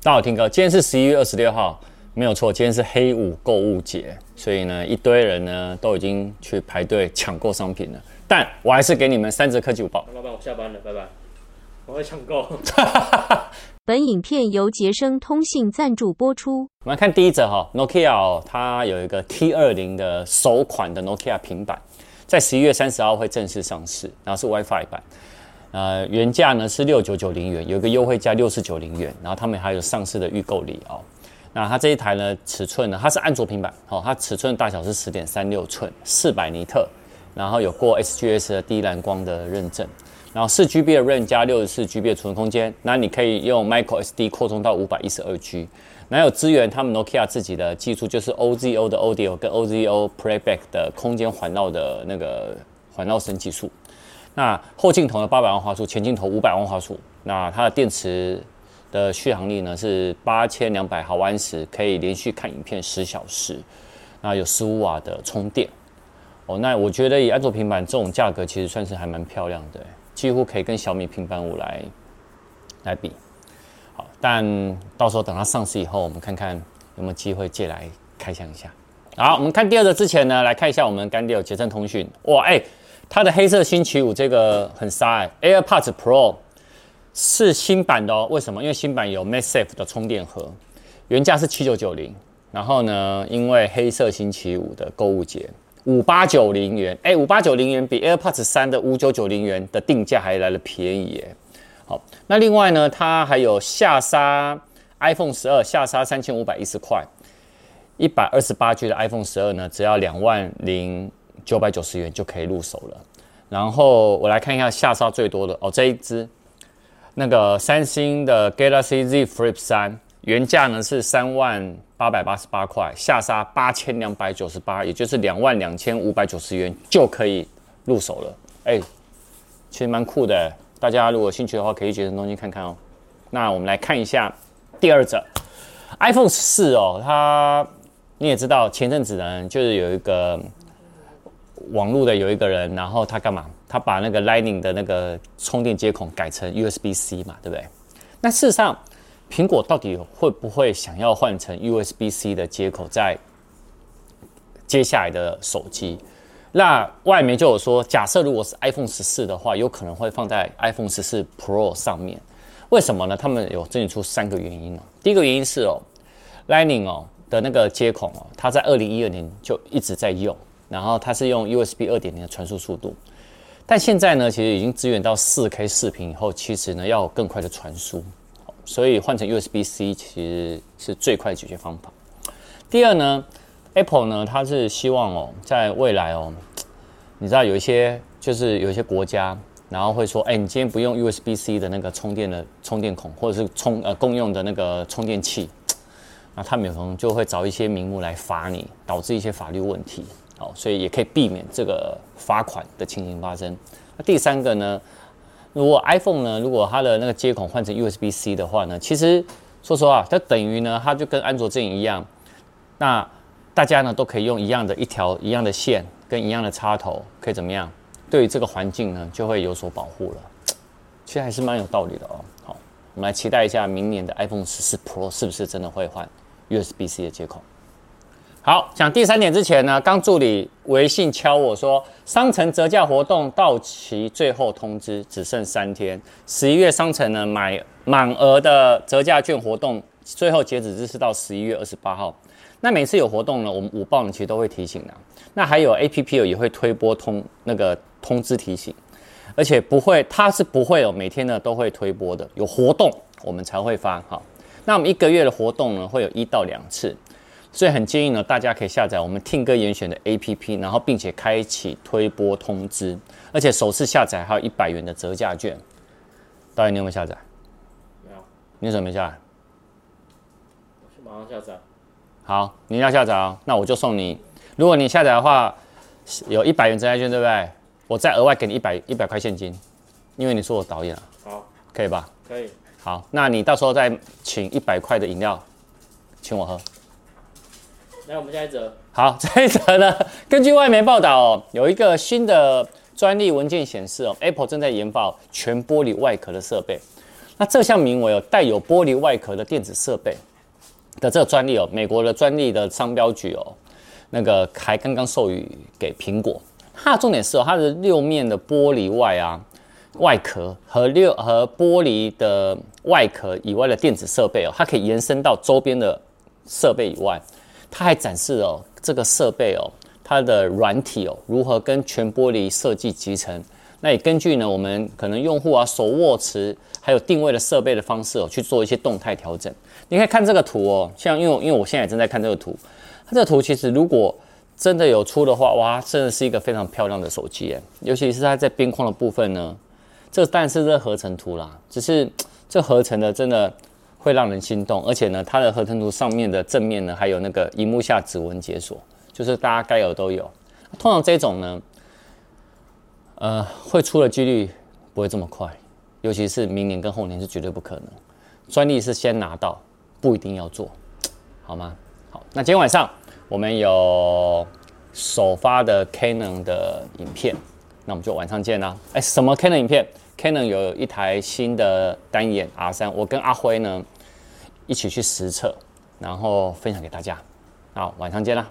大家好，Tim 哥，今天是十一月二十六号，没有错，今天是黑五购物节，所以呢，一堆人呢都已经去排队抢购商品了。但我还是给你们三折科技午报。老板，我下班了，拜拜。我会抢购。本影片由杰生通信赞助播出。我们来看第一则哈，Nokia 哦，它有一个 T 二零的首款的 Nokia 平板，在十一月三十号会正式上市，然后是 WiFi 版。呃，原价呢是六九九零元，有一个优惠价六四九零元，然后他们还有上市的预购礼哦。那它这一台呢，尺寸呢，它是安卓平板，哦，它尺寸大小是十点三六寸，四百尼特，然后有过 SGS 的低蓝光的认证，然后四 GB 的 RAM 加六十四 GB 的储存空间，那你可以用 Micro SD 扩充到五百一十二 G，那有支援他们 Nokia 自己的技术，就是 OZO 的 Audio 跟 OZO Playback 的空间环绕的那个环绕声技术。那后镜头呢，八百万画素，前镜头五百万画素。那它的电池的续航力呢是八千两百毫安时，可以连续看影片十小时。那有十五瓦的充电。哦，那我觉得以安卓平板这种价格，其实算是还蛮漂亮的，几乎可以跟小米平板五来来比。好，但到时候等它上市以后，我们看看有没有机会借来开箱一下。好，我们看第二个之前呢，来看一下我们干爹有捷成通讯。哇，哎、它的黑色星期五这个很杀哎，AirPods Pro 是新版的哦。为什么？因为新版有 MagSafe 的充电盒，原价是七九九零，然后呢，因为黑色星期五的购物节五八九零元，哎，五八九零元比 AirPods 三的五九九零元的定价还来得便宜耶。好，那另外呢，它还有下杀 iPhone 十二下杀三千五百一十块，一百二十八 G 的 iPhone 十二呢，只要两万零。九百九十元就可以入手了，然后我来看一下下杀最多的哦，这一只那个三星的 Galaxy Z Flip 三，原价呢是三万八百八十八块，下杀八千两百九十八，也就是两万两千五百九十元就可以入手了。哎，其实蛮酷的，大家如果兴趣的话，可以去捷成东西看看哦。那我们来看一下第二者 iPhone 四哦，它你也知道前阵子呢就是有一个。网络的有一个人，然后他干嘛？他把那个 Lightning 的那个充电接孔改成 USB-C 嘛，对不对？那事实上，苹果到底会不会想要换成 USB-C 的接口在接下来的手机？那外媒就有说，假设如果是 iPhone 十四的话，有可能会放在 iPhone 十四 Pro 上面。为什么呢？他们有整理出三个原因哦。第一个原因是哦，Lightning 哦的那个接口哦，它在二零一二年就一直在用。然后它是用 USB 二点零的传输速度，但现在呢，其实已经支援到四 K 视频以后，其实呢要有更快的传输，所以换成 USB-C 其实是最快的解决方法。第二呢，Apple 呢，它是希望哦，在未来哦，你知道有一些就是有一些国家，然后会说，哎，你今天不用 USB-C 的那个充电的充电孔，或者是充呃共用的那个充电器，那他们有可能就会找一些名目来罚你，导致一些法律问题。好，所以也可以避免这个罚款的情形发生。那第三个呢，如果 iPhone 呢，如果它的那个接口换成 USB-C 的话呢，其实说实话，它等于呢，它就跟安卓阵营一样，那大家呢都可以用一样的一条一样的线跟一样的插头，可以怎么样？对于这个环境呢，就会有所保护了。其实还是蛮有道理的哦。好，我们来期待一下明年的 iPhone 十四 Pro 是不是真的会换 USB-C 的接口。好，讲第三点之前呢，刚助理微信敲我说，商城折价活动到期最后通知，只剩三天。十一月商城呢买满额的折价券活动，最后截止日是到十一月二十八号。那每次有活动呢，我们午报呢其实都会提醒的。那还有 APP 也会推播通那个通知提醒，而且不会，它是不会有每天呢都会推播的，有活动我们才会发。好，那我们一个月的活动呢会有一到两次。所以很建议呢，大家可以下载我们 Tim 哥严选的 APP，然后并且开启推播通知，而且首次下载还有一百元的折价券。导演，你有没有下载？没有。你怎么没下载？我去马上下载。好，你要下载哦，那我就送你。如果你下载的话，有一百元折价券，对不对？我再额外给你一百一百块现金，因为你是我导演啊。好，可以吧？可以。好，那你到时候再请一百块的饮料，请我喝。来，我们下一则。好，这一则呢，根据外媒报道哦，有一个新的专利文件显示哦，Apple 正在研发全玻璃外壳的设备。那这项名为哦带有玻璃外壳的电子设备的这个专利哦，美国的专利的商标局哦，那个还刚刚授予给苹果。它的重点是哦，它的六面的玻璃外啊外壳和六和玻璃的外壳以外的电子设备哦，它可以延伸到周边的设备以外。它还展示了这个设备哦，它的软体哦如何跟全玻璃设计集成。那也根据呢，我们可能用户啊手握持还有定位的设备的方式哦，去做一些动态调整。你可以看这个图哦，像因为因为我现在也正在看这个图，它这个图其实如果真的有出的话，哇，真的是一个非常漂亮的手机诶，尤其是它在边框的部分呢，这个当然是这合成图啦，只是这合成的真的会让人心动，而且呢，它的合成图上面的正面呢还有那个荧幕下指纹解锁，就是大家该有都有。通常这种呢。呃，会出的几率不会这么快，尤其是明年跟后年是绝对不可能。专利是先拿到，不一定要做，好吗？好，那今天晚上我们有首发的 Canon 的影片，那我们就晚上见啦。哎，什么 Canon 影片？Canon 有一台新的单眼 R 三，我跟阿辉呢一起去实测，然后分享给大家。好，晚上见啦。